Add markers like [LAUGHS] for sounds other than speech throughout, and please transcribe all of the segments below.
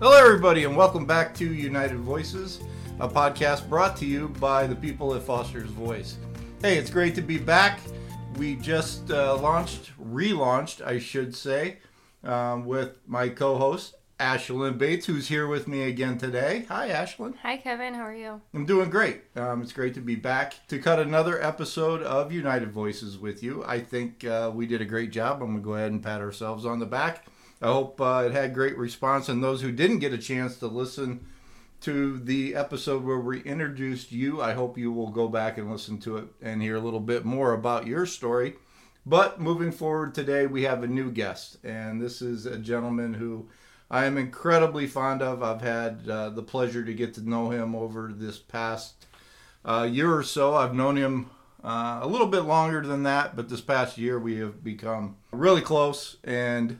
Hello, everybody, and welcome back to United Voices, a podcast brought to you by the people at Foster's Voice. Hey, it's great to be back. We just uh, launched, relaunched, I should say, um, with my co host, Ashlyn Bates, who's here with me again today. Hi, Ashlyn. Hi, Kevin. How are you? I'm doing great. Um, it's great to be back to cut another episode of United Voices with you. I think uh, we did a great job. I'm going to go ahead and pat ourselves on the back. I hope uh, it had great response. And those who didn't get a chance to listen to the episode where we introduced you, I hope you will go back and listen to it and hear a little bit more about your story. But moving forward today, we have a new guest, and this is a gentleman who I am incredibly fond of. I've had uh, the pleasure to get to know him over this past uh, year or so. I've known him uh, a little bit longer than that, but this past year we have become really close, and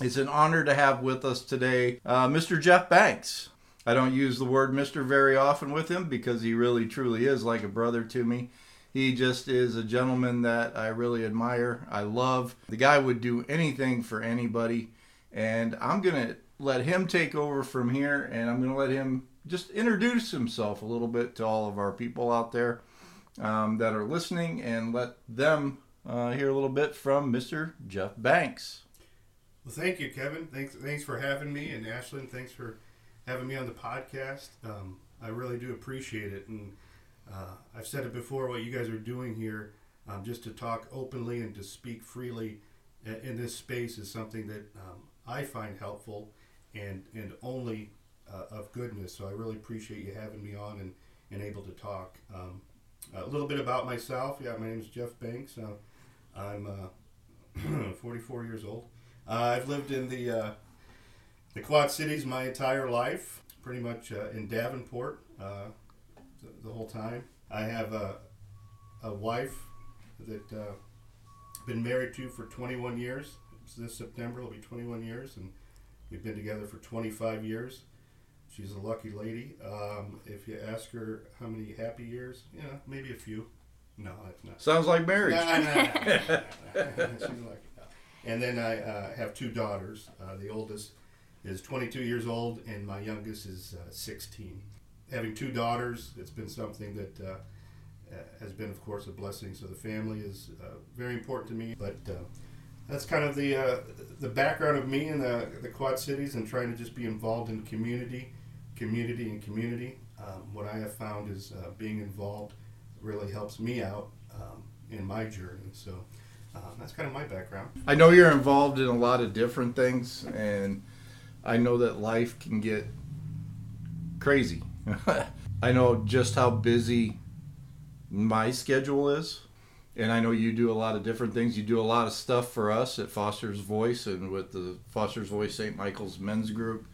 it's an honor to have with us today uh, Mr. Jeff Banks. I don't use the word Mr. very often with him because he really truly is like a brother to me. He just is a gentleman that I really admire. I love. The guy would do anything for anybody. And I'm going to let him take over from here and I'm going to let him just introduce himself a little bit to all of our people out there um, that are listening and let them uh, hear a little bit from Mr. Jeff Banks. Well, thank you, Kevin. Thanks, thanks for having me, and Ashlyn, thanks for having me on the podcast. Um, I really do appreciate it, and uh, I've said it before. What you guys are doing here, um, just to talk openly and to speak freely in this space, is something that um, I find helpful and and only uh, of goodness. So I really appreciate you having me on and, and able to talk. Um, a little bit about myself. Yeah, my name is Jeff Banks. Uh, I'm uh, [CLEARS THROAT] 44 years old. Uh, I've lived in the uh, the Quad Cities my entire life, pretty much uh, in Davenport the, the, whole time. I have a, a wife that been married to for 21 years this September will be 21 years, and we've been together for 25 years. She's a lucky lady. Um, if you ask her how many happy years, yeah, maybe a few. No, that's not. Sounds like marriage. No, no, no, [LAUGHS] She's lucky. And then I uh, have two daughters. Uh, the oldest is 22 years old, and my youngest is uh, 16. Having two daughters, it's been something that uh, uh, has been, of course, a blessing. So the family is uh, very important to me. But that's kind of the the background of me in the, the Quad Cities and trying to just be involved in community, community, and community. Um, what I have found is being involved really helps me out um, in my journey. So um, that's kind of my background. I know you're involved in a lot of different things, and I know that life can get crazy. [LAUGHS] I know just how busy my schedule is and I know you do a lot of different things. You do a lot of stuff for us at Foster's Voice and with the Foster's Voice St. Michael's Men's Group.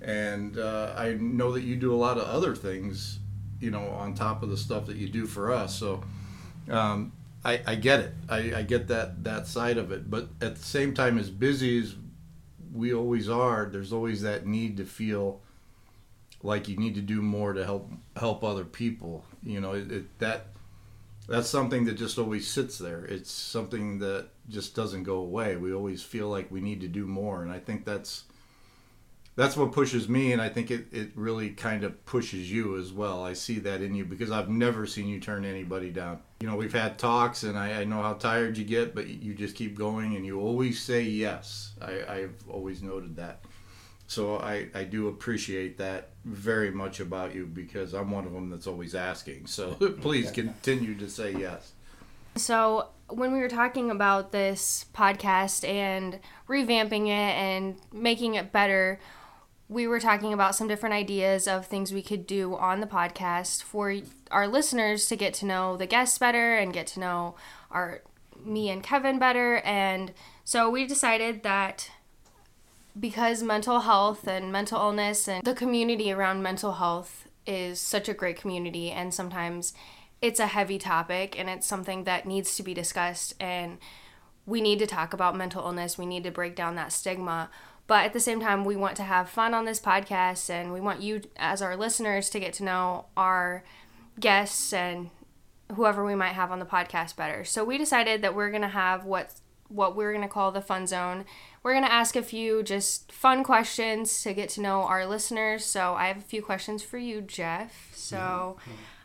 And uh, I know that you do a lot of other things, you know, on top of the stuff that you do for us. So um, I, I, get it. I, I get that that side of it. But at the same time, as busy as we always are, there's always that need to feel like you need to do more to help help other people. You know, it, it that that's something that just always sits there. It's something that just doesn't go away. We always feel like we need to do more, and I think that's that's what pushes me, and I think it, it really kind of pushes you as well. I see that in you because I've never seen you turn anybody down. You know, we've had talks, and I, I know how tired you get, but you just keep going, and you always say yes. I, I've always noted that. So I, I do appreciate that very much about you because I'm one of them that's always asking. So [LAUGHS] please continue to say yes. So when we were talking about this podcast and revamping it and making it better, we were talking about some different ideas of things we could do on the podcast for our listeners to get to know the guests better and get to know our me and Kevin better. And so we decided that because mental health and mental illness and the community around mental health is such a great community and sometimes it's a heavy topic and it's something that needs to be discussed and we need to talk about mental illness we need to break down that stigma but at the same time we want to have fun on this podcast and we want you as our listeners to get to know our guests and whoever we might have on the podcast better so we decided that we're going to have what what we're going to call the fun zone. We're going to ask a few just fun questions to get to know our listeners. So I have a few questions for you, Jeff. So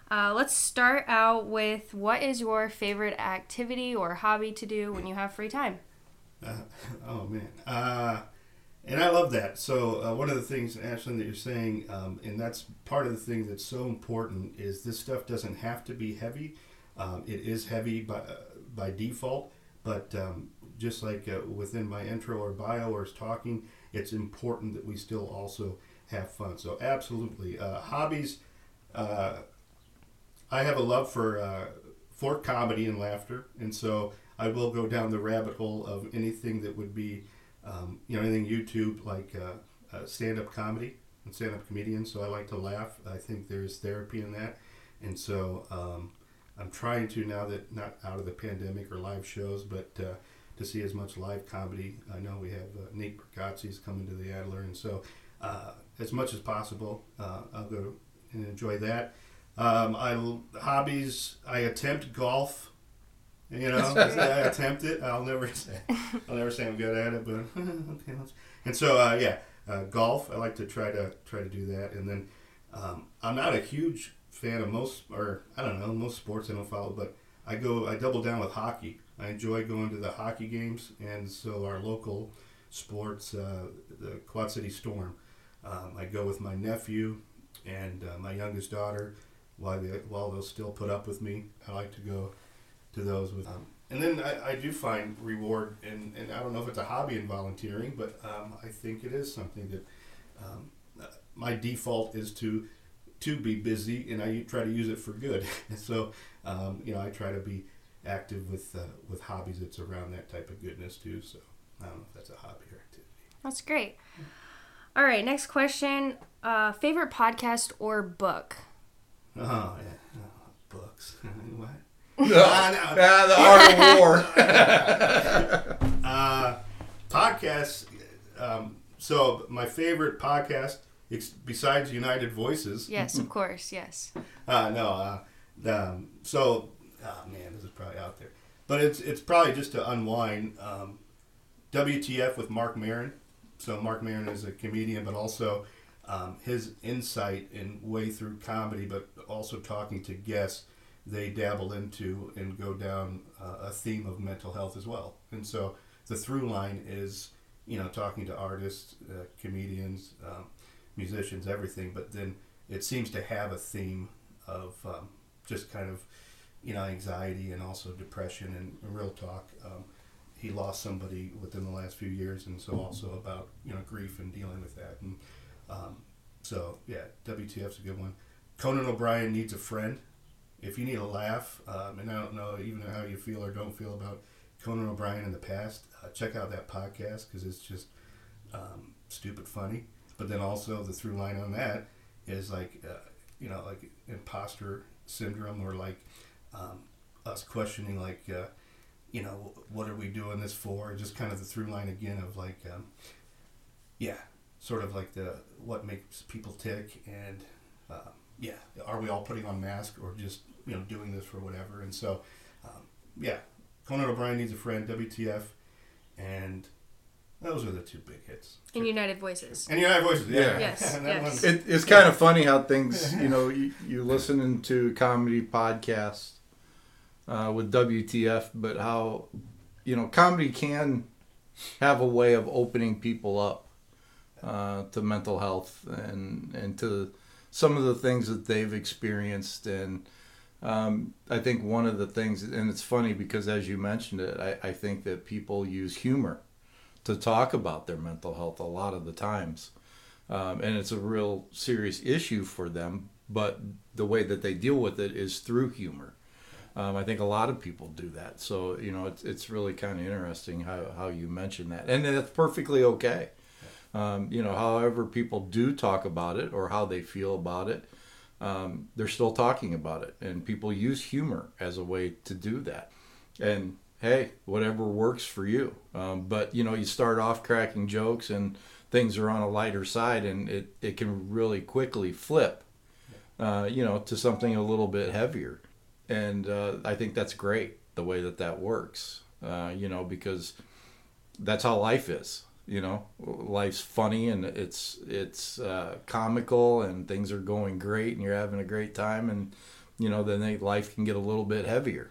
uh, let's start out with what is your favorite activity or hobby to do when you have free time? Uh, [LAUGHS] oh man, uh, and I love that. So uh, one of the things, Ashlyn, that you're saying, um, and that's part of the thing that's so important is this stuff doesn't have to be heavy. Um, it is heavy by uh, by default, but um, just like uh, within my intro or bio or talking, it's important that we still also have fun. So absolutely, uh, hobbies. Uh, I have a love for uh, for comedy and laughter, and so I will go down the rabbit hole of anything that would be, um, you know, anything YouTube like uh, uh, stand up comedy and stand up comedians. So I like to laugh. I think there's therapy in that, and so um, I'm trying to now that not out of the pandemic or live shows, but uh, to see as much live comedy. I know we have uh, Nate Bargatze's coming to the Adler, and so uh, as much as possible, uh, I'll go and enjoy that. Um, I hobbies. I attempt golf. You know, I attempt it. I'll never [LAUGHS] say. I'll never say I'm good at it, but [LAUGHS] okay. And so, uh, yeah, uh, golf. I like to try to try to do that, and then um, I'm not a huge fan of most, or I don't know, most sports I don't follow, but I go. I double down with hockey. I enjoy going to the hockey games, and so our local sports, uh, the Quad City Storm. Um, I go with my nephew and uh, my youngest daughter while they while they'll still put up with me. I like to go to those with them. And then I, I do find reward, and, and I don't know if it's a hobby in volunteering, but um, I think it is something that um, my default is to to be busy, and I try to use it for good. [LAUGHS] so um, you know, I try to be active with uh, with hobbies that's around that type of goodness too. So I don't know if that's a hobby or activity. That's great. All right, next question. Uh, favorite podcast or book? Oh yeah, oh, books. [LAUGHS] what? Ah, [LAUGHS] the art of war. [LAUGHS] uh, podcasts. Um, so my favorite podcast, besides United Voices. Yes, of course. Yes. Uh, no. Uh, um, so, oh man, this is probably out there, but it's it's probably just to unwind. Um, WTF with Marc Maron. So Marc Maron is a comedian, but also um, his insight and way through comedy, but also talking to guests, they dabble into and go down uh, a theme of mental health as well. And so the through line is, you know, talking to artists, uh, comedians, um, musicians, everything, but then it seems to have a theme of um, just kind of, you know, anxiety and also depression and real talk. Um, he lost somebody within the last few years, and so also about you know grief and dealing with that. And um, so yeah, WTF's a good one. Conan O'Brien needs a friend. If you need a laugh, um, and I don't know even how you feel or don't feel about Conan O'Brien in the past, uh, check out that podcast because it's just um, stupid funny. But then also the through line on that is like uh, you know like imposter syndrome or like um, us questioning like uh, you know what are we doing this for? Just kind of the through line again of like um, yeah sort of like the what makes people tick and uh, yeah are we all putting on masks or just you know doing this for whatever and so um, yeah conan o'brien needs a friend wtf and those are the two big hits In United Voices. and united voices yeah, Yeah. Yes, [LAUGHS] yes. It, it's kind of funny how things, [LAUGHS] you know, you, you listening to comedy podcasts uh, with WTF, but how, you know, comedy can have a way of opening people up uh, to mental health and and to some of the things that they've experienced. And um, I think one of the things, and it's funny because as you mentioned it, I, I think that people use humor to talk about their mental health a lot of the times um, and it's a real serious issue for them. But the way that they deal with it is through humor. Um, I think a lot of people do that. So you know, it's it's really kind of interesting how how you mention that, and that's perfectly okay. Um, you know, however people do talk about it or how they feel about it, um, they're still talking about it, and people use humor as a way to do that. And hey, whatever works for you. Um, but you know, you start off cracking jokes and things are on a lighter side, and it it can really quickly flip, uh, you know, to something a little bit heavier. And uh, I think that's great the way that that works. uh, you know, because that's how life is. You know, life's funny and it's it's uh, comical and things are going great and you're having a great time and you know then they, life can get a little bit heavier,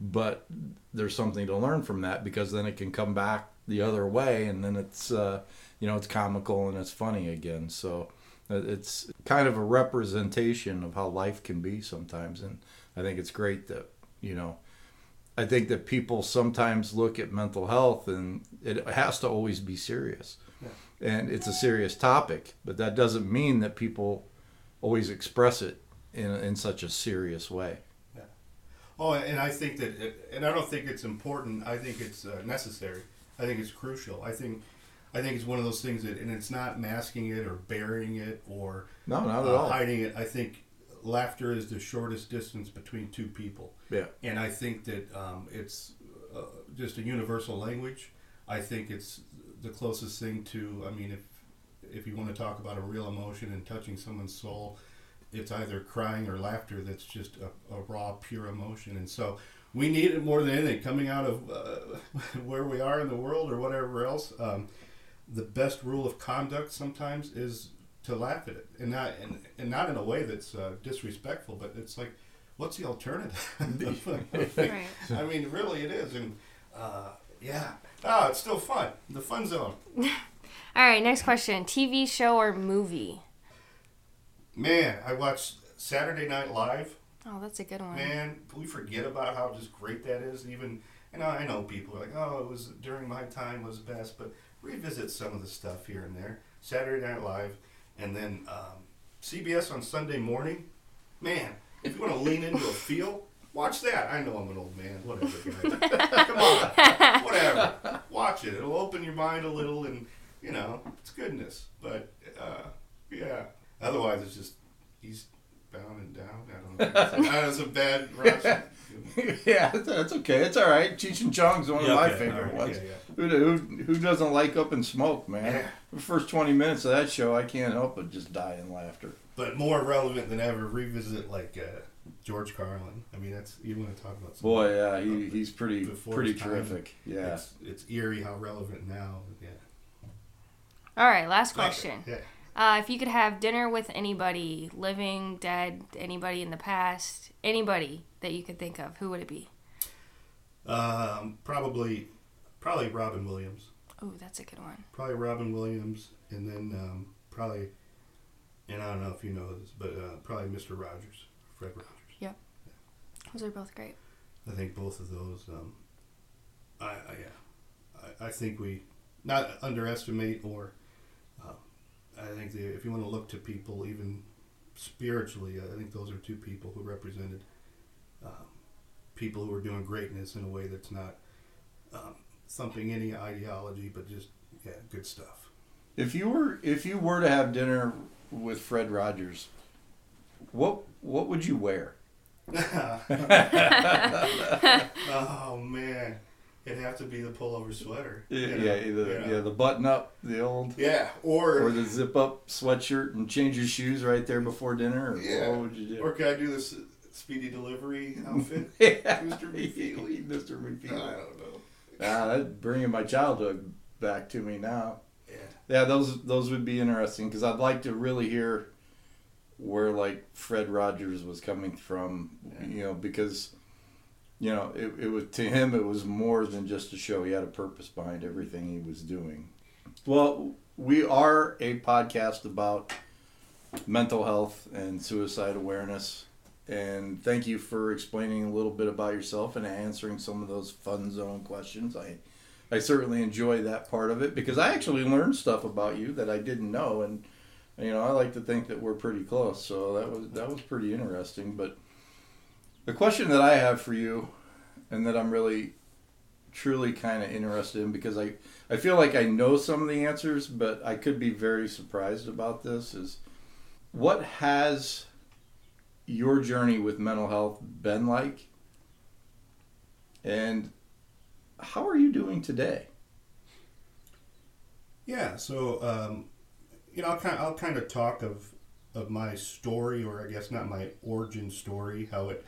but there's something to learn from that because then it can come back the other way and then it's uh, you know it's comical and it's funny again. So uh, it's kind of a representation of how life can be sometimes and I think it's great that you know I think that people sometimes look at mental health and it has to always be serious. Yeah. And it's a serious topic, but that doesn't mean that people always express it in, in such a serious way. Yeah. Oh, and I think that, it, and I don't think it's important. I think it's uh, necessary. I think it's crucial. I think, I think it's one of those things that, and it's not masking it or burying it or No, not at uh, all. hiding it. I think laughter is the shortest distance between two people. Yeah. and I think that um, it's uh, just a universal language. I think it's the closest thing to. I mean, if if you want to talk about a real emotion and touching someone's soul, it's either crying or laughter. That's just a, a raw, pure emotion, and so we need it more than anything. Coming out of uh, [LAUGHS] where we are in the world or whatever else, um, the best rule of conduct sometimes is to laugh at it, and not and, and not in a way that's uh, disrespectful, but it's like what's the alternative? [LAUGHS] [LAUGHS] Right. I mean, really, it is, and uh, yeah, oh, it's still fun. The fun zone, [LAUGHS] All right, next question. TV show or movie? man. I watched Saturday Night Live. Oh, that's a good one. Man, we forget about how just great that is. Even, and I know people are like, oh, it was during my time was best, but revisit some of the stuff here and there. Saturday Night Live, and then um, CBS on Sunday morning. Man, if you want to lean into a feel, watch that. I know I'm an old man. Whatever, guys. [LAUGHS] Come on, whatever. Watch it. It'll open your mind a little, and you know, it's goodness. But uh, yeah. Otherwise, it's just he's bound and down. I don't know. That was a bad Russian. [LAUGHS] yeah, that's okay. It's all right. Cheech and Chong's one of my okay, favorite all right, ones. yeah, Who, who, who doesn't like Up in Smoke, man? Yeah. The first 20 minutes of that show, I can't help but just die in laughter. But more relevant than ever, revisit like uh, George Carlin. I mean, that's you want to talk about. some- Boy, yeah, he, he's pretty pretty his time. terrific. Yeah. It's, it's eerie how relevant now. Yeah. All right, last Okay, question. Yeah. Uh, if you could have dinner with anybody, living, dead, anybody in the past, anybody that you could think of, who would it be? Um, probably, probably Robin Williams. Oh, that's a good one. Probably Robin Williams, and then um, probably, and I don't know if you know this, but uh, probably Mr. Rogers, Fred Rogers. Yeah. Those are both great. I think both of those. Um, I, I yeah, I, I think we not underestimate or. Uh, I think the, if you want to look to people, even spiritually, I think those are two people who represented um, people who are doing greatness in a way that's not um, thumping any ideology, but just yeah, good stuff. If you were if you were to have dinner with Fred Rogers, what what would you wear? [LAUGHS] [LAUGHS] oh man, it'd have to be the pullover sweater. Yeah, you know? yeah, the, yeah, the button up, the old, Yeah, or or the zip up sweatshirt and change your shoes right there before dinner. Or Yeah. What would you do? Or could I do this speedy delivery [LAUGHS] outfit? yeah, Mr. McFeely. Mr. I don't know. Ah, that's bringing my childhood back to me now. Yeah. Yeah, those those would be interesting because I'd like to really hear where like Fred Rogers was coming from, you know, because you know it, it was to him it was more than just a show. He had a purpose behind everything he was doing. Well, we are a podcast about mental health and suicide awareness. And thank you for explaining a little bit about yourself and answering some of those fun zone questions. I I certainly enjoy that part of it because I actually learned stuff about you that I didn't know, and you know I like to think that we're pretty close. So that was that was pretty interesting. But the question that I have for you, and that I'm really truly kind of interested in because I I feel like I know some of the answers, but I could be very surprised about this. Is what has your journey with mental health been like? And how are you doing today? Yeah. So, um, you know, I'll kind of, I'll kind of talk of of my story, or I guess not my origin story, how it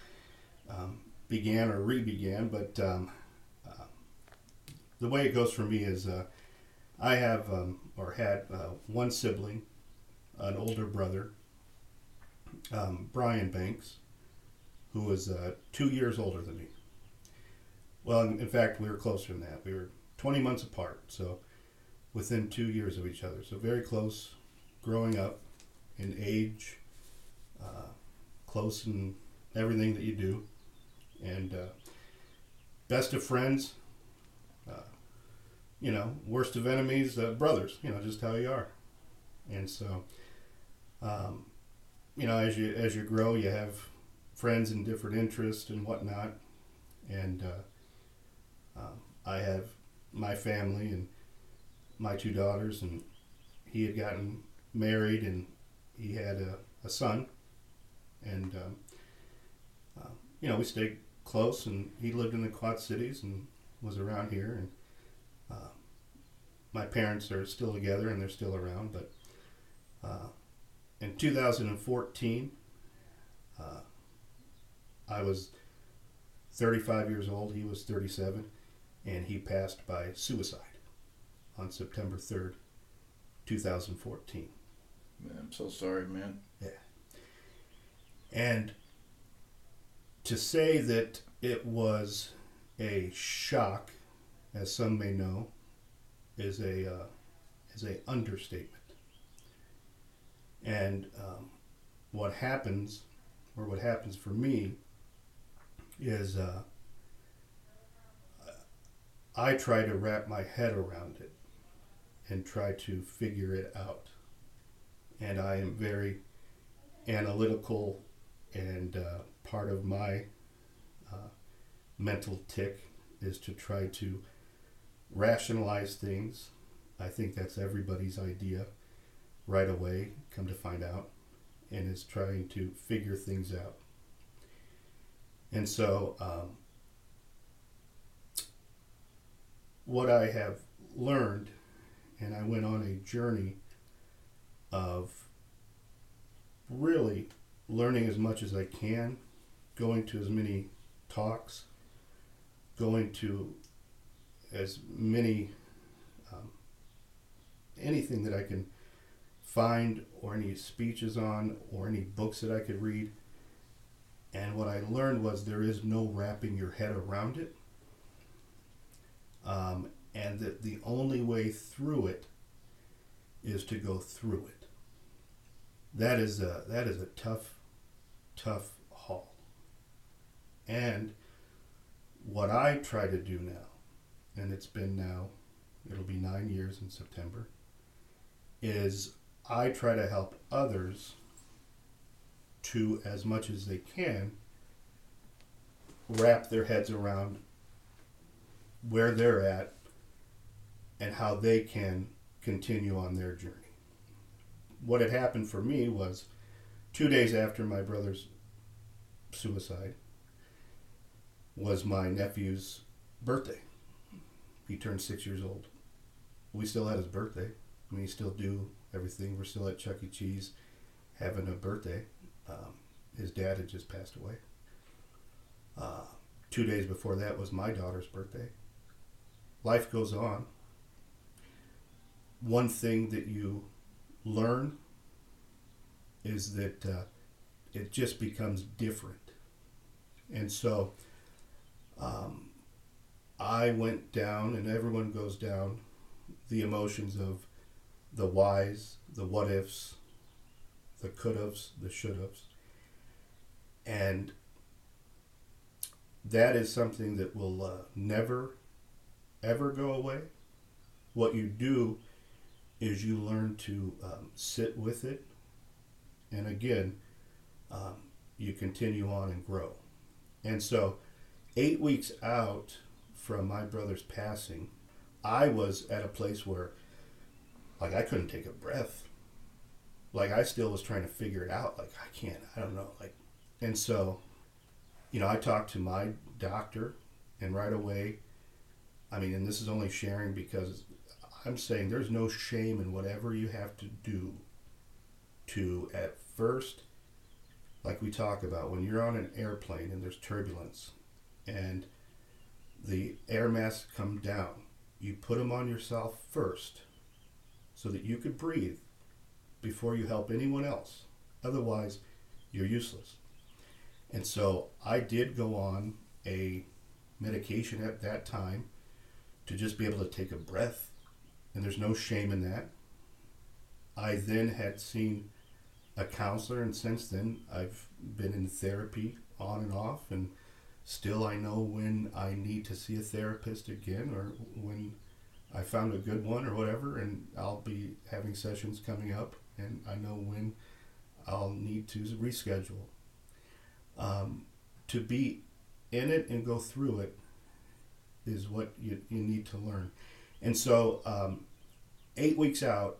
um, began or re-began. But um, uh, the way it goes for me is uh, I have um, or had uh, one sibling, an older brother, um, Brian Banks, who was uh, two years older than me. Well, in, in fact, we were closer than that. We were 20 months apart, so within two years of each other. So very close growing up in age, uh, close in everything that you do, and uh, best of friends. Uh, you know, worst of enemies, uh, brothers. You know, just how you are. And so, um, you know, as you as you grow, you have friends and different interests and whatnot. And uh, um, I have my family and my two daughters, and he had gotten married and he had a, a son. And, um, uh, you know, we stayed close, and he lived in the Quad Cities and was around here. And uh, my parents are still together and they're still around. But uh, in 2014, uh, I was 35 years old, he was 37, and he passed by suicide on September 3rd, 2014. Man, I'm so sorry, man. Yeah. And to say that it was a shock, as some may know, is a uh, is a understatement. And um, what happens, or what happens for me, is uh, I try to wrap my head around it and try to figure it out. And I am very analytical, and uh, part of my uh, mental tick is to try to rationalize things. I think that's everybody's idea right away, come to find out, and is trying to figure things out. And so, um, what I have learned, and I went on a journey of really learning as much as I can, going to as many talks, going to as many um, anything that I can find, or any speeches on, or any books that I could read. And what I learned was there is no wrapping your head around it. Um, and that the only way through it is to go through it. That is a that is a tough, tough haul. And what I try to do now, and it's been now, it'll be nine years in September, is I try to help others to, as much as they can, wrap their heads around where they're at and how they can continue on their journey. What had happened for me was two days after my brother's suicide was my nephew's birthday. He turned six years old. We still had his birthday. I mean, we still do everything. We're still at Chuck E. Cheese having a birthday. Um, his dad had just passed away. Uh, two days before that was my daughter's birthday. Life goes on. One thing that you learn is that uh, it just becomes different. And so um, I went down, and everyone goes down, the emotions of the whys, the what ifs, the could haves, the should haves. And that is something that will uh, never, ever go away. What you do is you learn to um, sit with it. And again, um, you continue on and grow. And so, eight weeks out from my brother's passing, I was at a place where, like, I couldn't take a breath. Like, I still was trying to figure it out. Like, I can't, I don't know. Like, and so, you know, I talked to my doctor, and right away, I mean, and this is only sharing because I'm saying there's no shame in whatever you have to do to, at first, like we talk about, when you're on an airplane and there's turbulence and the air masks come down, you put them on yourself first so that you could breathe before you help anyone else. Otherwise, you're useless. And so I did go on a medication at that time to just be able to take a breath, and there's no shame in that. I then had seen a counselor, and since then I've been in therapy on and off, and still I know when I need to see a therapist again or when I found a good one or whatever, and I'll be having sessions coming up, and I know when I'll need to reschedule. Um, to be in it and go through it is what you, you need to learn. And so, um, eight weeks out,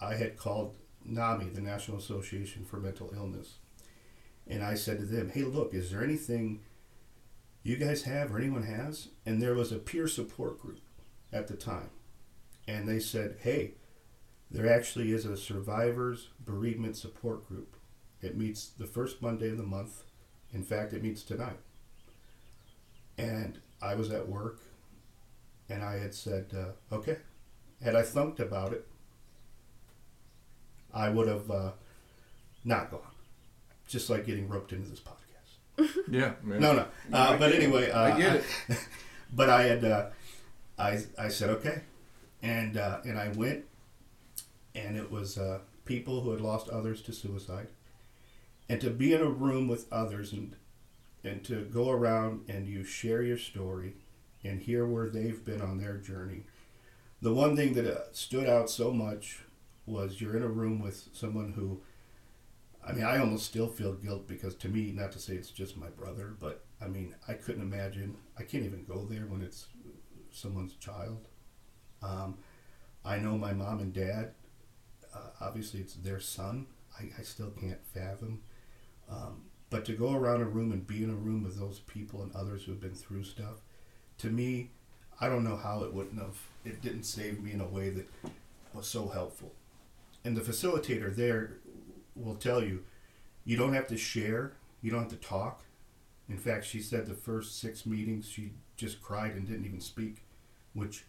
I had called NAMI, the National Association for Mental Illness, and I said to them, Hey, look, is there anything you guys have or anyone has? And there was a peer support group at the time. And they said, Hey, there actually is a survivors bereavement support group. It meets the first Monday of the month. In fact, it meets tonight. And I was at work and I had said, uh, okay. Had I thunked about it, I would have uh, not gone. Just like getting roped into this podcast. [LAUGHS] Yeah. man. No, no. Uh, but anyway, uh, I get it. [LAUGHS] but I had, uh, I, I said okay, and uh, and I went, and it was uh, people who had lost others to suicide, and to be in a room with others and and to go around and you share your story, and hear where they've been on their journey. The one thing that uh, stood out so much was you're in a room with someone who. I mean, I almost still feel guilt because to me, not to say it's just my brother, but I mean, I couldn't imagine. I can't even go there when it's someone's child. Um, I know my mom and dad. Uh, obviously, it's their son. I, I still can't fathom. Um, but to go around a room and be in a room with those people and others who have been through stuff, to me, I don't know how it wouldn't have. It didn't save me in a way that was so helpful. And the facilitator there will tell you, you don't have to share. You don't have to talk. In fact, she said the first six meetings she just cried and didn't even speak, which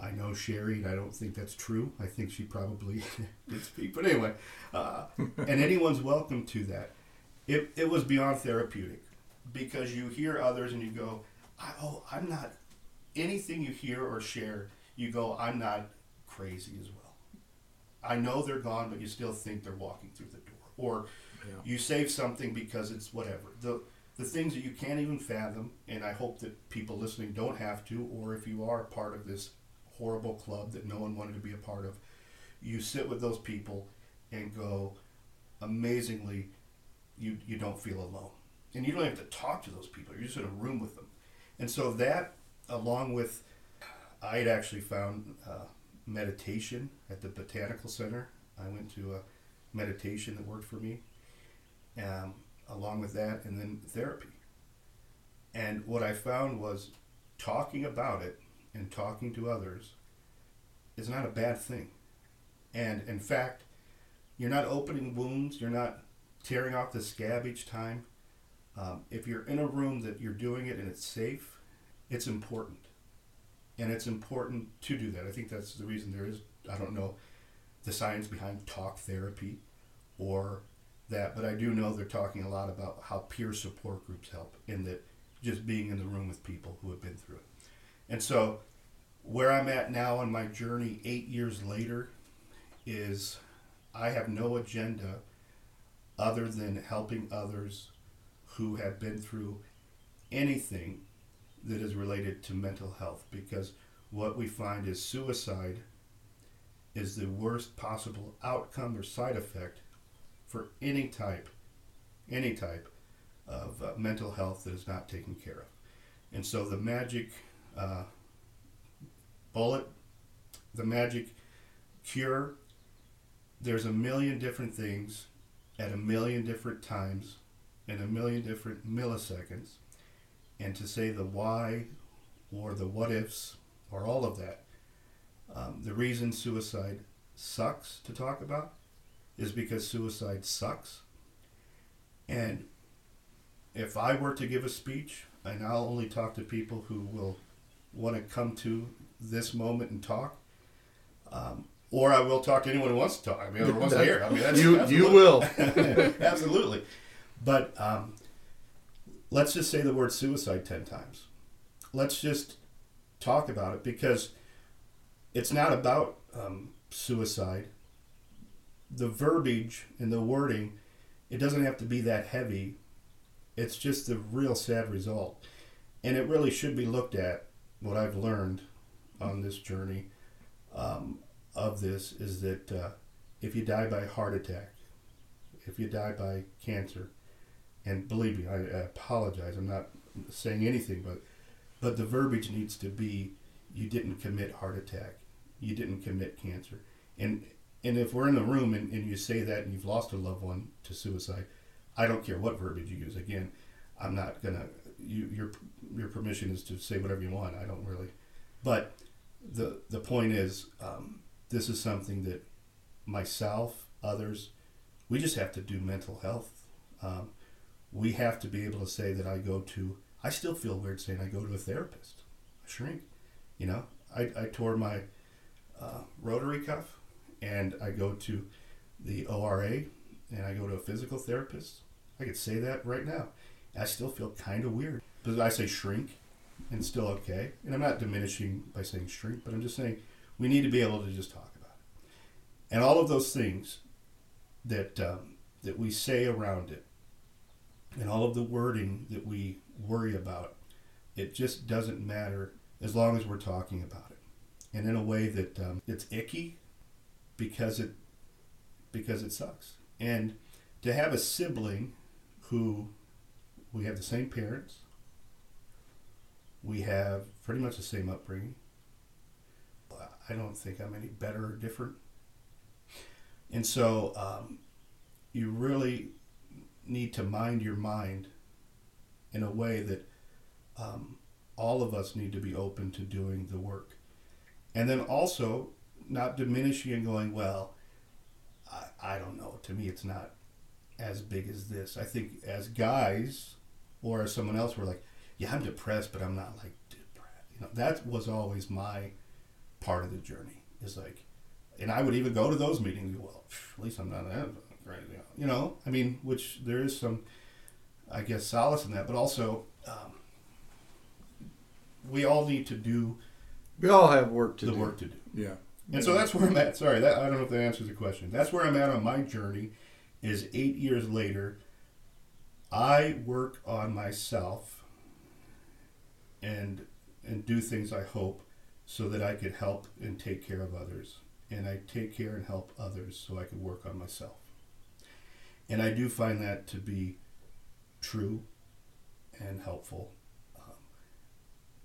I know Sherry, and I don't think that's true. I think she probably [LAUGHS] did speak. But anyway, uh, and anyone's welcome to that. It, it was beyond therapeutic because you hear others and you go, I, oh, I'm not, anything you hear or share, you go, I'm not crazy as well. I know they're gone, but you still think they're walking through the door. Or Yeah. you save something because it's whatever. The the things that you can't even fathom, and I hope that people listening don't have to, or if you are a part of this horrible club that no one wanted to be a part of, you sit with those people and go, amazingly, you you don't feel alone. And you don't have to talk to those people. You're just in a room with them. And so that, along with, I had actually found uh, meditation at the Botanical Center. I went to a meditation that worked for me. Um, along with that, and then therapy. And what I found was talking about it and talking to others is not a bad thing. And in fact, you're not opening wounds, you're not tearing off the scab each time. Um, if you're in a room that you're doing it and it's safe, it's important. And it's important to do that. I think that's the reason there is, I don't know the science behind talk therapy or that, but I do know they're talking a lot about how peer support groups help in that just being in the room with people who have been through it. And so, where I'm at now on my journey, eight years later, is I have no agenda other than helping others who have been through anything that is related to mental health because what we find is suicide is the worst possible outcome or side effect for any type, any type of uh, mental health that is not taken care of. And so the magic uh, bullet, the magic cure, there's a million different things at a million different times in a million different milliseconds. And to say the why or the what ifs or all of that, um, the reason suicide sucks to talk about is because suicide sucks. And if I were to give a speech, and I'll only talk to people who will want to come to this moment and talk. Um, or I will talk to anyone who wants to talk. I mean, or wants to hear. I mean, that's, you that's you [LAUGHS] will. [LAUGHS] Absolutely. But um, let's just say the word suicide 10 times. Let's just talk about it because it's not about um, suicide. The verbiage and the wording, it doesn't have to be that heavy. It's just the real sad result. And it really should be looked at. What I've learned on this journey um, of this is that uh, if you die by heart attack, if you die by cancer, and believe me, I, I apologize. I'm not saying anything, but but the verbiage needs to be: you didn't commit heart attack, you didn't commit cancer, and and if we're in the room and, and you say that and you've lost a loved one to suicide, I don't care what verbiage you use. Again, I'm not gonna. You, your your permission is to say whatever you want. I don't really, but the the point is, um, this is something that myself, others, we just have to do mental health. Um, we have to be able to say that I go to. I still feel weird saying I go to a therapist, a shrink. You know, I, I tore my uh, rotary cuff, and I go to the ORA, and I go to a physical therapist. I could say that right now. I still feel kind of weird, but I say shrink, and still okay. And I'm not diminishing by saying shrink, but I'm just saying we need to be able to just talk about it, and all of those things that um, that we say around it and all of the wording that we worry about, it just doesn't matter as long as we're talking about it, and in a way that um, it's icky because it because it sucks. And to have a sibling who we have the same parents, we have pretty much the same upbringing. I don't think I'm any better or different. And so um, you really need to mind your mind in a way that um, all of us need to be open to doing the work. And then also not diminishing and going, well, I, I don't know. To me, it's not as big as this. I think as guys or as someone else, we're like, yeah, I'm depressed, but I'm not like depressed. You know, that was always my part of the journey. Is like, and I would even go to those meetings. Well, at least I'm not that crazy. You know, I mean, which there is some, I guess, solace in that, but also, um, we all need to do We all have work to the do. work to do. Yeah. And so that's where I'm at. Sorry, that, I don't know if that answers the question. That's where I'm at on my journey. Is eight years later, I work on myself and and do things I hope so that I could help and take care of others, and I take care and help others so I could work on myself. And I do find that to be true and helpful. Um,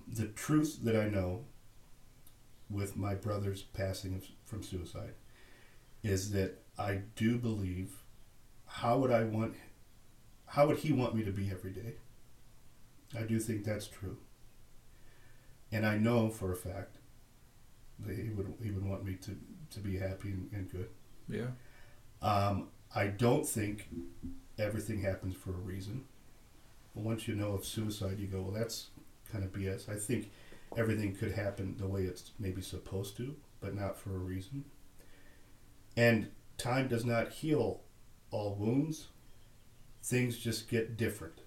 the truth that I know with my brother's passing from suicide is that I do believe how would I want how would he want me to be every day? I do think that's true. And I know for a fact that he would he would want me to, to be happy and, and good. Yeah. Um, I don't think everything happens for a reason. Once you know of suicide, you go, well, that's kind of BS. I think everything could happen the way it's maybe supposed to, but not for a reason. And time does not heal all wounds. Things just get different,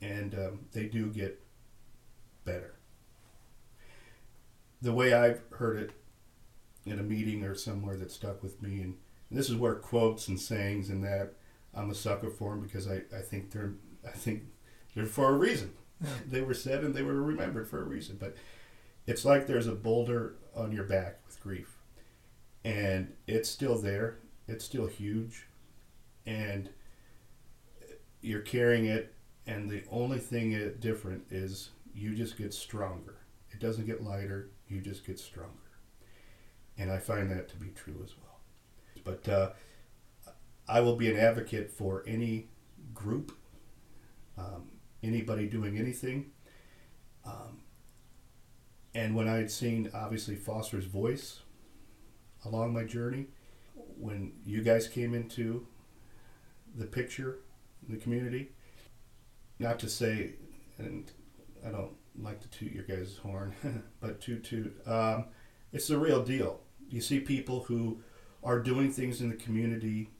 and um, they do get better. The way I've heard it in a meeting or somewhere that stuck with me, and, and this is where quotes and sayings and that I'm a sucker for them because I, I think they're I think they're for a reason. They were said and they were remembered for a reason. But it's like there's a boulder on your back with grief, and it's still there. It's still huge, and you're carrying it. And the only thing different is you just get stronger. It doesn't get lighter. You just get stronger. And I find that to be true as well. But uh, I will be an advocate for any group, um, anybody doing anything. Um, and when I had seen, obviously, Foster's voice along my journey, when you guys came into the picture the community, not to say, and I don't like to toot your guys' horn, [LAUGHS] but toot toot. Um, it's the real deal. You see people who are doing things in the community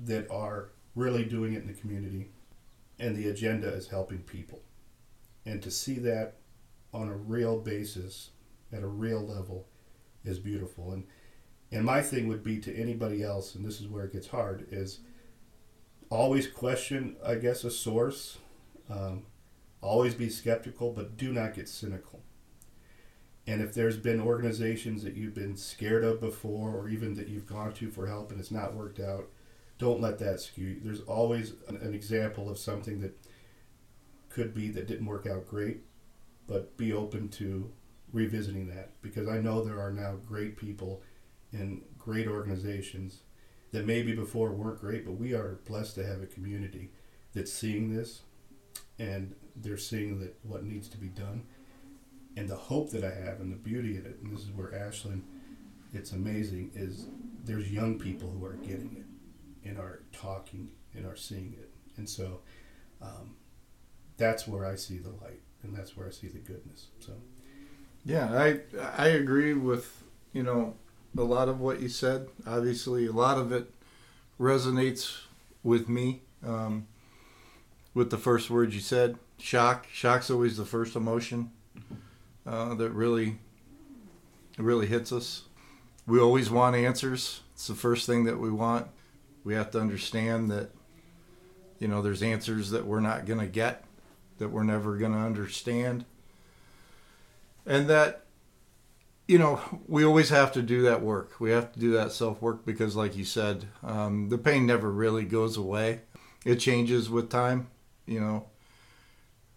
that are really doing it in the community, and the agenda is helping people. And to see that on a real basis, at a real level, is beautiful. And and my thing would be to anybody else, and this is where it gets hard, is always question, I guess, a source. Um, always be skeptical, but do not get cynical. And if there's been organizations that you've been scared of before, or even that you've gone to for help and it's not worked out, don't let that skew you. There's always an, an example of something that could be that didn't work out great, but be open to revisiting that because I know there are now great people in great organizations that maybe before weren't great, but we are blessed to have a community that's seeing this and they're seeing that what needs to be done. And the hope that I have and the beauty of it, and this is where Ashlyn, it's amazing, is there's young people who are getting it and are talking and are seeing it. And so um, that's where I see the light and that's where I see the goodness. So yeah, I I agree with you know a lot of what you said. Obviously, a lot of it resonates with me. Um, with the first words you said, shock. Shock's always the first emotion uh, that really, really hits us. We always want answers. It's the first thing that we want. We have to understand that, you know, there's answers that we're not going to get, that we're never going to understand, and that you know, we always have to do that work. We have to do that self work because, like you said, um, the pain never really goes away. It changes with time. You know,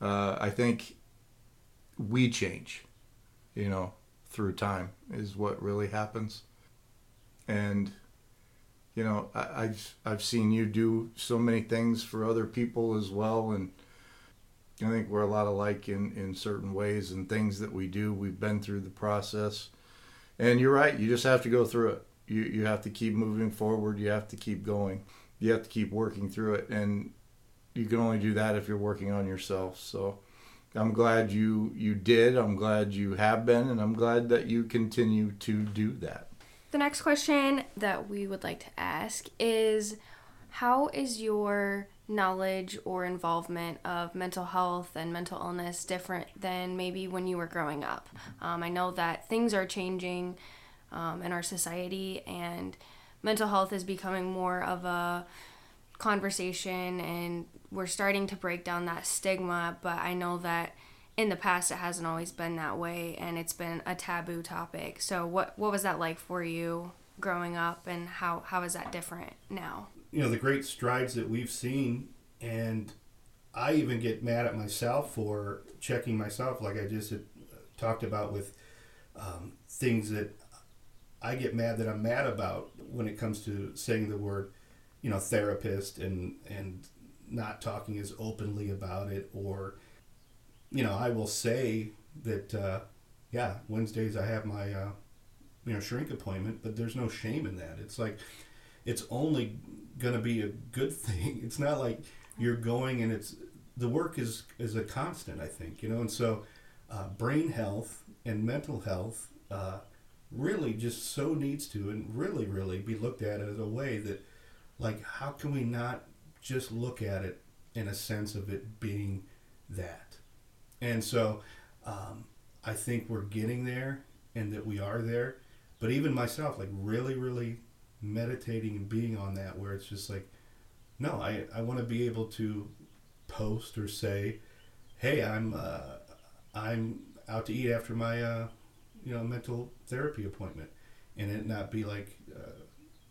uh, I think we change. You know, through time is what really happens. And you know, I, I've I've seen you do so many things for other people as well, and I think we're a lot alike in, in certain ways and things that we do. We've been through the process. And you're right, you just have to go through it. You, you have to keep moving forward. You have to keep going. You have to keep working through it. And you can only do that if you're working on yourself. So I'm glad you, you did. I'm glad you have been. And I'm glad that you continue to do that. The next question that we would like to ask is How is your knowledge or involvement of mental health and mental illness different than maybe when you were growing up. Um, I know that things are changing um, in our society, and mental health is becoming more of a conversation, and we're starting to break down that stigma. But I know that in the past it hasn't always been that way, and it's been a taboo topic. So, what what was that like for you growing up, and how how is that different now? you know the great strides that we've seen and i even get mad at myself for checking myself like i just talked about with um, things that i get mad that i'm mad about when it comes to saying the word you know therapist and and not talking as openly about it or you know i will say that uh, yeah wednesdays i have my uh, you know shrink appointment but there's no shame in that it's like it's only going to be a good [LAUGHS] thing. It's not like you're going and it's the work is is a constant. I think you know, and so uh, brain health and mental health uh, really just so needs to and really really be looked at as a way that like how can we not just look at it in a sense of it being that, and so um, I think we're getting there and that we are there. But even myself, like really, really meditating and being on that where it's just like no i, I want to be able to post or say hey i'm uh, i'm out to eat after my uh, you know mental therapy appointment and it not be like uh,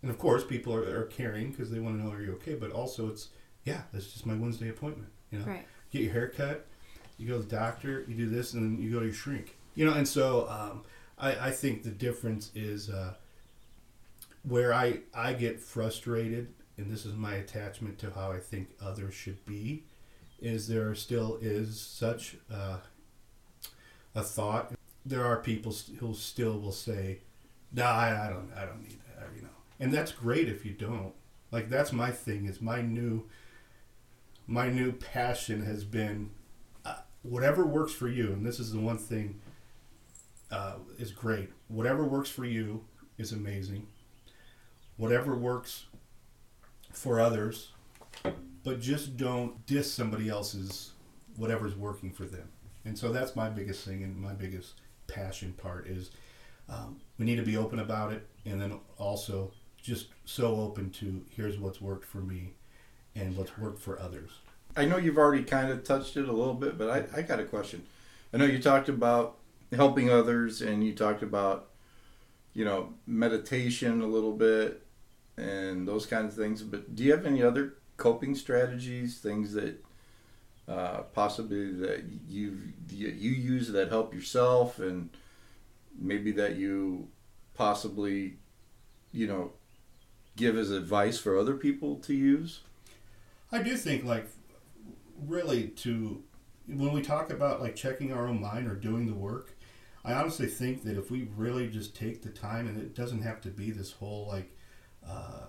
and of course people are, are caring because they want to know are you okay but also it's yeah that's just my wednesday appointment you know right. get your hair cut you go to the doctor you do this and then you go to your shrink you know and so um, I, I think the difference is uh, where I I get frustrated, and this is my attachment to how I think others should be, is there still is such uh, a thought. There are people who still will say, "No, nah, I, I don't I don't need that," and that's great if you don't. Like that's my thing. Is my new my new passion has been. Uh, whatever works for you, and this is the one thing uh, is great. Whatever works for you is amazing. Whatever works for others, but just don't diss somebody else's whatever's working for them. And so that's my biggest thing and my biggest passion part is um, we need to be open about it, and then also just so open to here's what's worked for me and what's worked for others. I know you've already kind of touched it a little bit, but I, I got a question. I know you talked about helping others and you talked about, you know, meditation a little bit and those kinds of things. But do you have any other coping strategies, things that uh, possibly that you you use that help yourself and maybe that you possibly, you know, give as advice for other people to use? I do think like really to when we talk about like checking our own mind or doing the work, I honestly think that if we really just take the time and it doesn't have to be this whole like uh,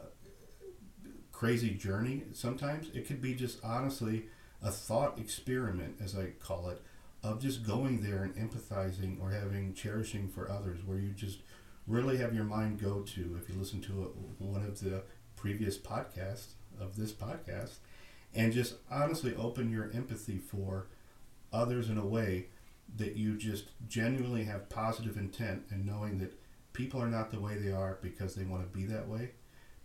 crazy journey. Sometimes it could be just honestly a thought experiment, as I call it, of just going there and empathizing or having cherishing for others, where you just really have your mind go to. If you listen to a, one of the previous podcasts of this podcast, and just honestly open your empathy for others in a way that you just genuinely have positive intent and knowing that people are not the way they are because they want to be that way.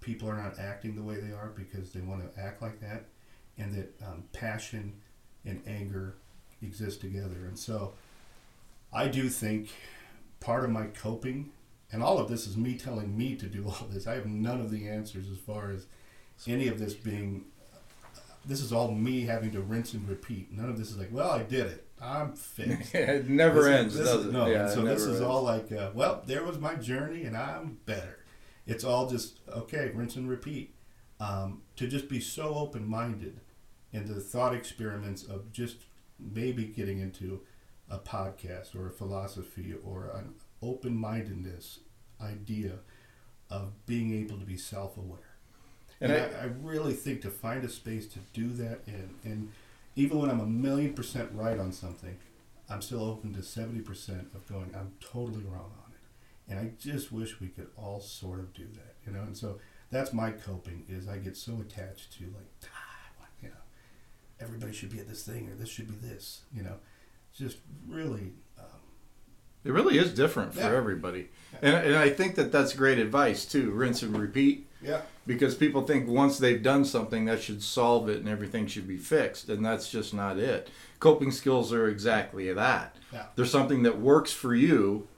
People are not acting the way they are because they want to act like that. And that um, passion and anger exist together. And so I do think part of my coping, and all of this is me telling me to do [LAUGHS] all this. I have none of the answers as far as any of this being this is all me having to rinse and repeat. None of this is like, well, I did it. I'm fixed. [LAUGHS] it never this ends, is, does it? No. Yeah, so this is ends. all like, uh, well, there was my journey, and I'm better. It's all just okay, rinse and repeat. Um, to just be so open minded in the thought experiments of just maybe getting into a podcast or a philosophy or an open mindedness idea of being able to be self aware. And And, I- I, really think to find a space to do that, and, and even when I'm a million percent right on something, I'm still open to 70% of going, I'm totally wrong on it. And I just wish we could all sort of do that, you know? And so that's my coping is I get so attached to like, ah, you know, everybody should be at this thing or this should be this, you know? Just really, It really is different for Yeah. everybody. And, and I think that that's great advice too. Rinse and repeat. yeah. Because people think once they've done something, that should solve it and everything should be fixed. And that's just not it. Coping skills are exactly that. Yeah. There's something that works for you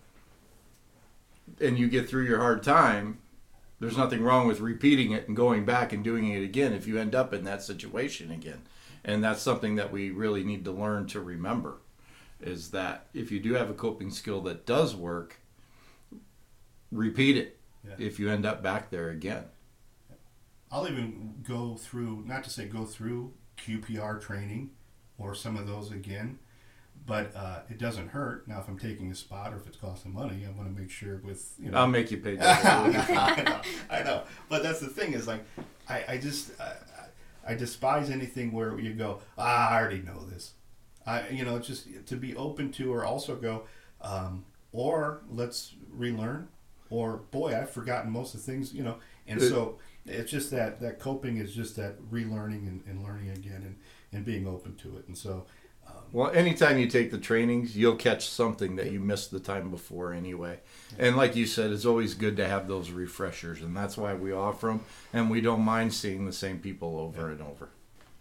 and you get through your hard time. There's nothing wrong with repeating it and going back and doing it again if you end up in that situation again. And that's something that we really need to learn to remember is that if you do have a coping skill that does work, repeat it Yeah. if you end up back there again. I'll even go through, not to say go through QPR training or some of those again, but uh, it doesn't hurt. Now, if I'm taking a spot or if it's costing money, I want to make sure with, you know. I'll make you pay. [LAUGHS] I know, I know. But that's the thing is like, I, I just, I, I despise anything where you go, ah, I already know this. I, you know, just to be open to or also go, um, or let's relearn, or boy, I've forgotten most of the things, you know. And It- so it's just that, that coping is just that relearning and, and learning again and, and being open to it. And so, Well, anytime you take the trainings, you'll catch something that you missed the time before anyway. And like you said, it's always good to have those refreshers, and that's why we offer them, and we don't mind seeing the same people over and over.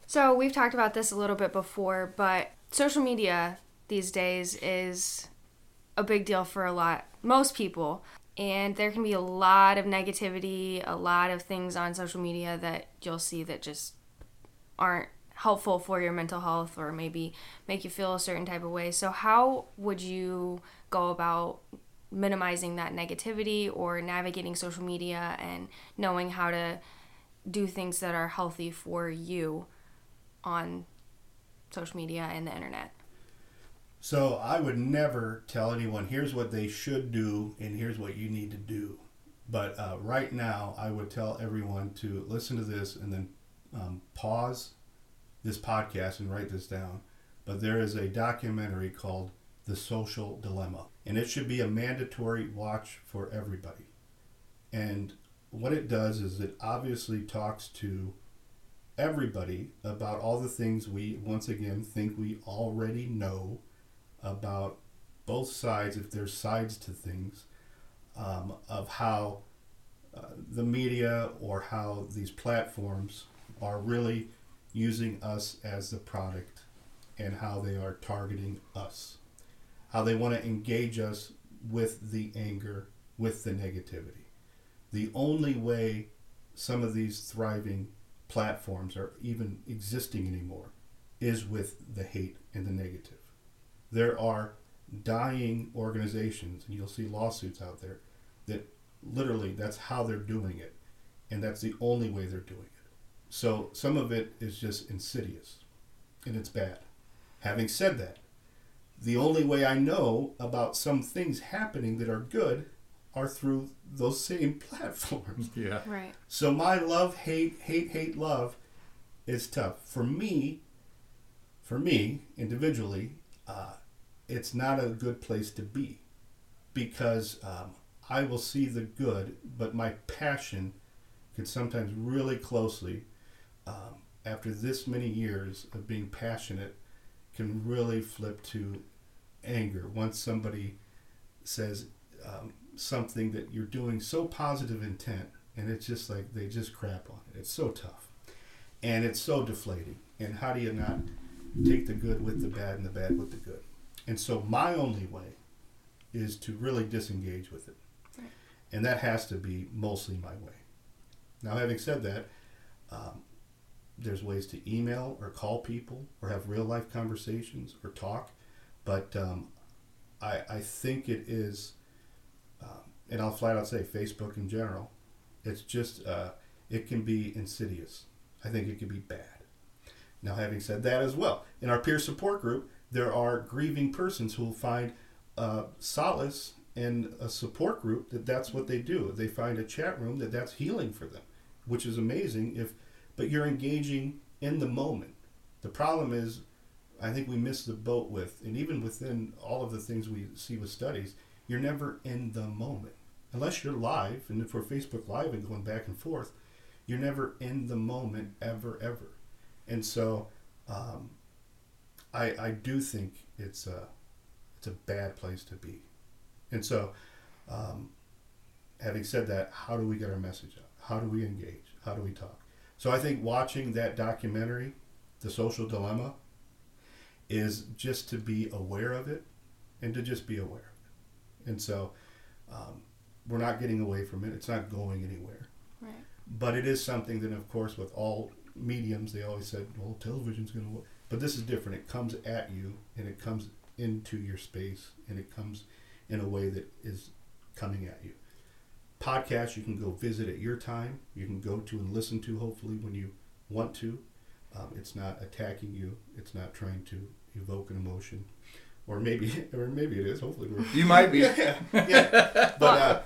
So we've talked about this a little bit before, but social media these days is a big deal for a lot most people. And there can be a lot of negativity, a lot of things on social media that you'll see that just aren't helpful for your mental health or maybe make you feel a certain type of way. So how would you go about minimizing that negativity or navigating social media and knowing how to do things that are healthy for you on social media and the internet. So I would never tell anyone, here's what they should do and here's what you need to do. But uh, right now, I would tell everyone to listen to this and then um, pause this podcast and write this down. but there is a documentary called The Social Dilemma, and it should be a mandatory watch for everybody. And what it does is it obviously talks to everybody about all the things we, once again, think we already know about both sides, if there's sides to things, um, of how uh, the media or how these platforms are really using us as the product and how they are targeting us. How they want to engage us with the anger, with the negativity. The only way some of these thriving platforms are even existing anymore is with the hate and the negative. There are dying organizations, and you'll see lawsuits out there that literally that's how they're doing it, and that's the only way they're doing it. So some of it is just insidious, and it's bad. Having said that, the only way I know about some things happening that are good are through those same [LAUGHS] platforms. Yeah. Right. So my love, hate, hate, hate, love is tough. For me, for me individually, uh, it's not a good place to be because um, I will see the good, but my passion could sometimes really closely, um, after this many years of being passionate, can really flip to anger once somebody says um, something that you're doing so positive intent and it's just like they just crap on it. It's so tough, and it's so deflating. And how do you not take the good with the bad and the bad with the good? And so my only way is to really disengage with it, Right. and that has to be mostly my way. Now, having said that, um, there's ways to email or call people or have real life conversations or talk, but um, I I think it is, um, and I'll flat out say Facebook in general it's just uh, it can be insidious. I think it can be bad. Now, having said that as well, in our peer support group, there are grieving persons who will find uh, solace in a support group that that's what they do. They find a chat room that that's healing for them, which is amazing. If but you're engaging in the moment. The problem is, I think we miss the boat with, and even within all of the things we see with studies, you're never in the moment unless you're live and if we're Facebook Live and going back and forth, you're never in the moment ever ever. And so, um, I I do think it's a it's a bad place to be. And so, um, having said that, how do we get our message out? How do we engage? How do we talk? So I think watching that documentary, The Social Dilemma, is just to be aware of it and to just be aware. And so um, we're not getting away from it. It's not going anywhere. Right. But it is something that, of course, with all mediums, they always said, well, television's going to. work. But this is different. It comes at you and it comes into your space and it comes in a way that is coming at you. Podcasts you can go visit at your time. You can go to and listen to, hopefully, when you want to. Um, it's not attacking you. It's not trying to evoke an emotion, or maybe, [LAUGHS] or maybe it is. Hopefully, we're You might be. [LAUGHS] yeah, yeah. [LAUGHS] But uh,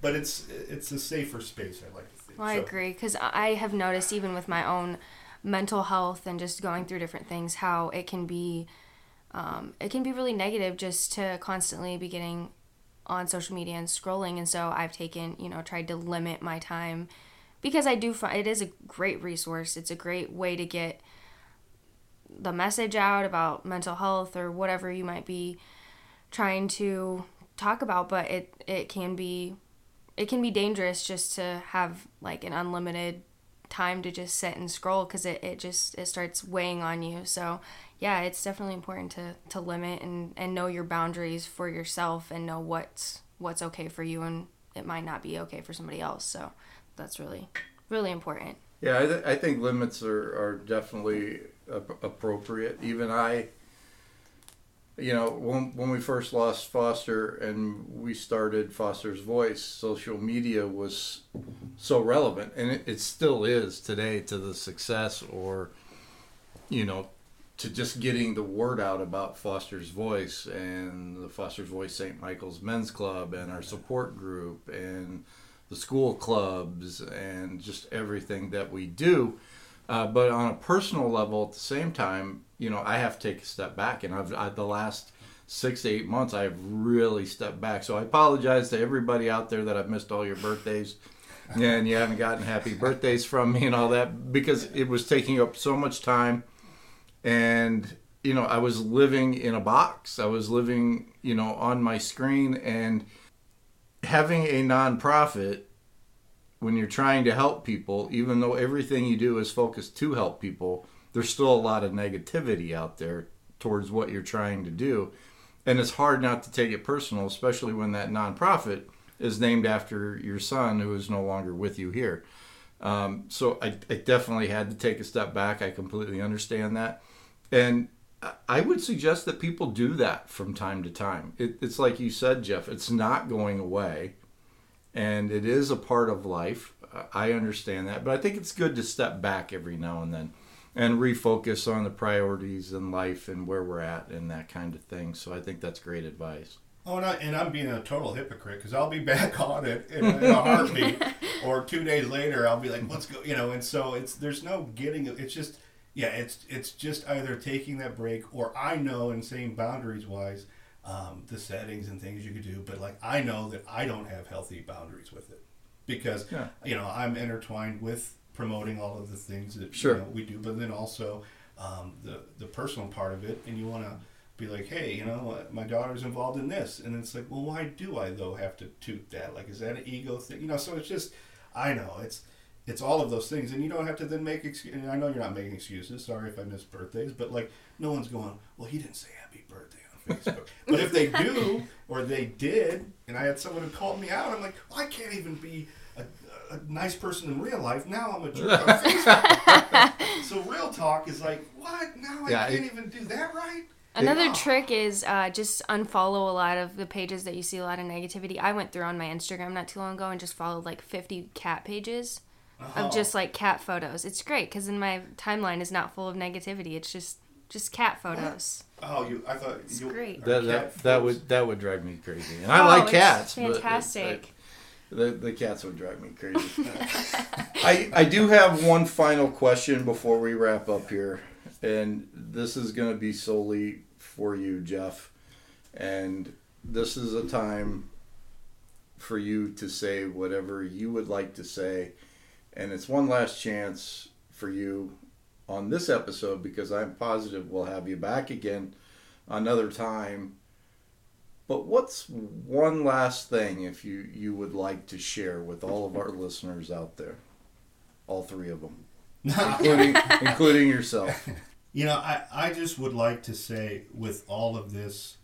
but it's it's a safer space. I like to think. Well, I So- agree because I have noticed even with my own mental health and just going through different things how it can be um, it can be really negative just to constantly be getting on social media and scrolling and so I've taken you know tried to limit my time because I do find it is a great resource it's a great way to get the message out about mental health or whatever you might be trying to talk about but it it can be it can be dangerous just to have like an unlimited time to just sit and scroll because it, it just it starts weighing on you. So yeah it's definitely important to to limit and and know your boundaries for yourself and know what's what's okay for you and it might not be okay for somebody else. So that's really really important. Yeah, I, th- I think limits are, are definitely appropriate. Even I, you know, when, when we first lost Foster and we started Foster's Voice, social media was so relevant, and it, it still is today to the success or, you know, to just getting the word out about Foster's Voice and the Foster's Voice St. Michael's Men's Club and our support group and the school clubs and just everything that we do. Uh, but on a personal level, at the same time, you know, I have to take a step back, and I've I, the last six to eight months, I've really stepped back. So I apologize to everybody out there that I've missed all your birthdays, [LAUGHS] and you haven't gotten happy birthdays from me and all that because it was taking up so much time, and you know, I was living in a box. I was living, you know, on my screen and having a nonprofit when you're trying to help people, even though everything you do is focused to help people, there's still a lot of negativity out there towards what you're trying to do. And it's hard not to take it personal, especially when that nonprofit is named after your son who is no longer with you here. Um, so I, I definitely had to take a step back. I completely understand that. And I would suggest that people do that from time to time. It, it's like you said, Jeff, it's not going away and it is a part of life. I understand that, but I think it's good to step back every now and then and refocus on the priorities in life and where we're at and that kind of thing. So I think that's great advice. Oh, and, I, and I'm being a total hypocrite because I'll be [LAUGHS] back on it in, in a heartbeat, [LAUGHS] or two days later I'll be like, "Let's go," you know. And so it's there's no getting. It's just yeah, it's it's just either taking that break or I know and saying boundaries wise um, the settings and things you could do. But like I know that I don't have healthy boundaries with it because yeah. you know I'm intertwined with promoting all of the things that sure. you know, we do, but then also um, the the personal part of it, and you want to be like, hey, you know, my daughter's involved in this, and it's like, well, why do I though have to toot that? Like, is that an ego thing? You know, so it's just, I know it's it's all of those things, and you don't have to then make excuses. I know you're not making excuses. Sorry if I missed birthdays, but like, no one's going, well, he didn't say Facebook. but if they do, or they did, and I had someone who called me out, I'm like, well, I can't even be a, a nice person in real life. Now I'm a jerk on [LAUGHS] Facebook. so real talk is like, what? Now I yeah, can't it, even do that right? Another yeah. trick is uh, just unfollow a lot of the pages that you see a lot of negativity. I went through on my Instagram not too long ago and just followed like 50 cat pages oh. of just like cat photos. It's great because then my timeline is not full of negativity. It's just just cat photos. Oh, you! I thought it's you, great. That that, that would that would drive me crazy, and I oh, like cats. Fantastic. But, the, the cats would drive me crazy. [LAUGHS] [LAUGHS] I I do have one final question before we wrap up here, and this is going to be solely for you, Jeff, and this is a time for you to say whatever you would like to say, and it's one last chance for you on this episode because I'm positive we'll have you back again another time. But what's one last thing if you, you would like to share with all of our [LAUGHS] listeners out there? All three of them, [LAUGHS] including, including yourself. [LAUGHS] You know, I, I just would like to say with all of this,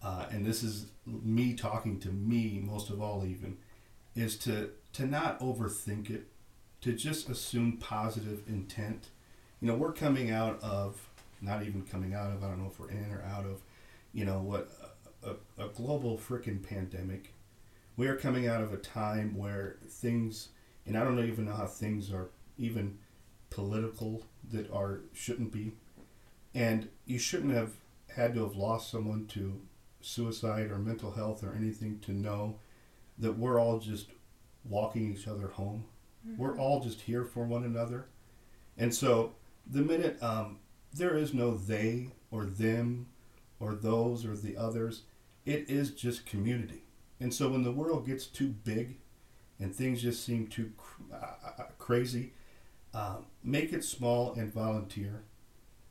uh, and this is me talking to me most of all, even, is to, to not overthink it, to just assume positive intent you know, we're coming out of, not even coming out of, I don't know if we're in or out of, you know, what, a, a global freaking pandemic. We are coming out of a time where things, and I don't even know how things are even political that are, shouldn't be. And you shouldn't have had to have lost someone to suicide or mental health or anything to know that we're all just walking each other home. Mm-hmm. We're all just here for one another. And so the minute um, there is no they or them or those or the others, it is just community. And so when the world gets too big and things just seem too cr- uh, uh, uh crazy, um, make it small and volunteer.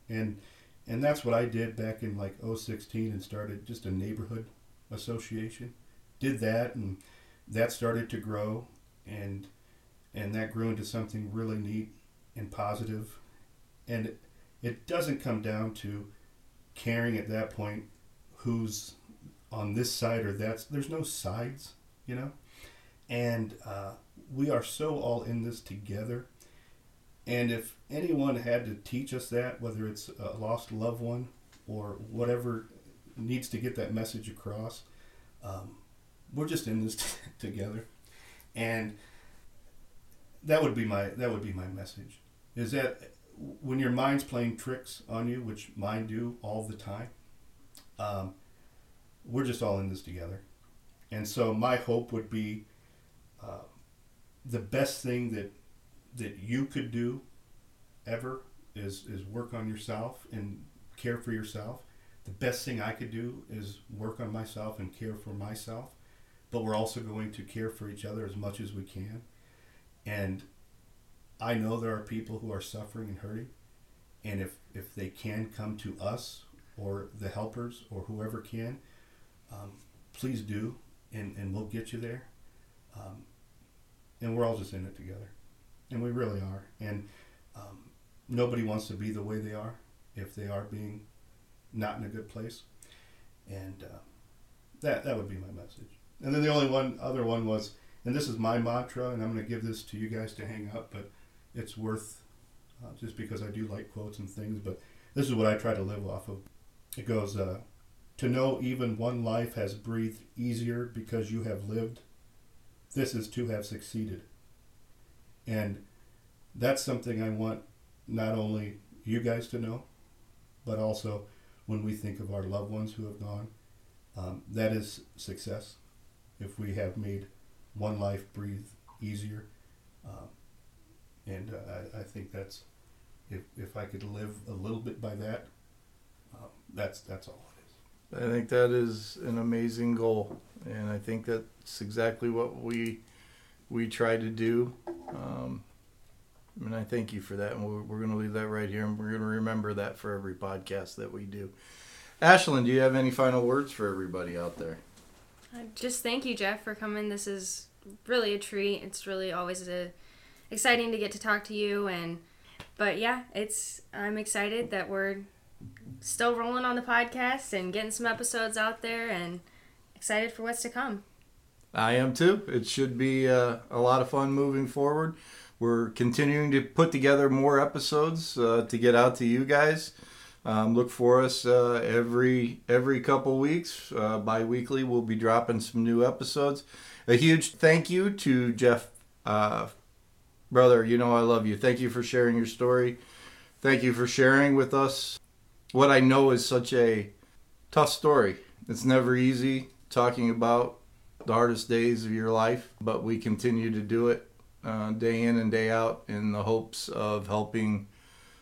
And and that's what I did back in like 016 and started just a neighborhood association. Did that and that started to grow and and that grew into something really neat and positive and it doesn't come down to caring at that point who's on this side or that. There's no sides, you know, and uh, we are so all in this together. And if anyone had to teach us that, whether it's a lost loved one or whatever needs to get that message across, um, we're just in this t- [LAUGHS] together, and that would be my that would be my message. Is that when your mind's playing tricks on you, which mine do all the time, um, we're just all in this together. And so my hope would be uh, the best thing that that you could do ever is is work on yourself and care for yourself. The best thing I could do is work on myself and care for myself, but we're also going to care for each other as much as we can. And I know there are people who are suffering and hurting, and if if they can come to us or the helpers or whoever can, um, please do, and and we'll get you there. Um, and we're all just in it together, and we really are. And um, nobody wants to be the way they are if they are being not in a good place, and uh, that that would be my message. And then the only one other one was, and this is my mantra, and I'm going to give this to you guys to hang up, but it's worth uh, just because I do like quotes and things. But this is what I try to live off of. It goes, uh, "To know even one life has breathed easier because you have lived. This is to have succeeded." And that's something I want not only you guys to know, but also when we think of our loved ones who have gone, um, that is success. If we have made one life breathe easier, um, and uh, I, I think that's if if I could live a little bit by that, um, that's that's all it is. I think that is an amazing goal, and I think that's exactly what we we try to do. Um, and I thank you for that. And we're, we're going to leave that right here, and we're going to remember that for every podcast that we do. Ashlyn, do you have any final words for everybody out there? Uh, just thank you, Jeff, for coming. This is really a treat. It's really always a, exciting to get to talk to you, and but yeah, it's I'm excited that we're still rolling on the podcast and getting some episodes out there, and excited for what's to come. I am too. It should be uh, a lot of fun moving forward. We're continuing to put together more episodes uh, to get out to you guys. Um, look for us uh, every every couple weeks. Uh, bi-weekly, we'll be dropping some new episodes. A huge thank you to Jeff, uh, brother. You know I love you. Thank you for sharing your story. Thank you for sharing with us what I know is such a tough story. It's never easy talking about the hardest days of your life, but we continue to do it uh, day in and day out in the hopes of helping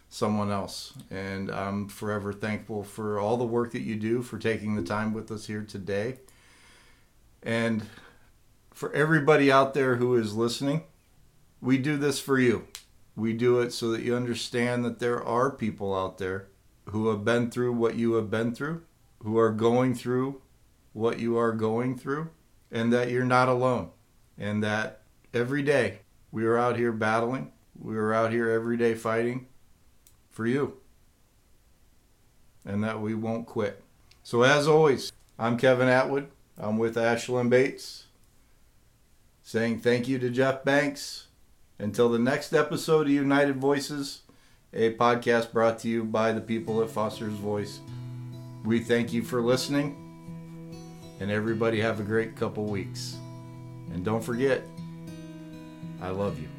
someone else. And I'm forever thankful for all the work that you do, for taking the time with us here today. And for everybody out there who is listening, we do this for you. We do it so that you understand that there are people out there who have been through what you have been through, who are going through what you are going through, and that you're not alone. And that every day we are out here battling. We are out here every day fighting for you. And that we won't quit. So, as always, I'm Kevin Atwood. I'm with Ashlyn Bates. Saying thank you to Jeff Banks. Until the next episode of United Voices, a podcast brought to you by the people at Foster's Voice. We thank you for listening. And everybody have a great couple weeks. And don't forget, I love you.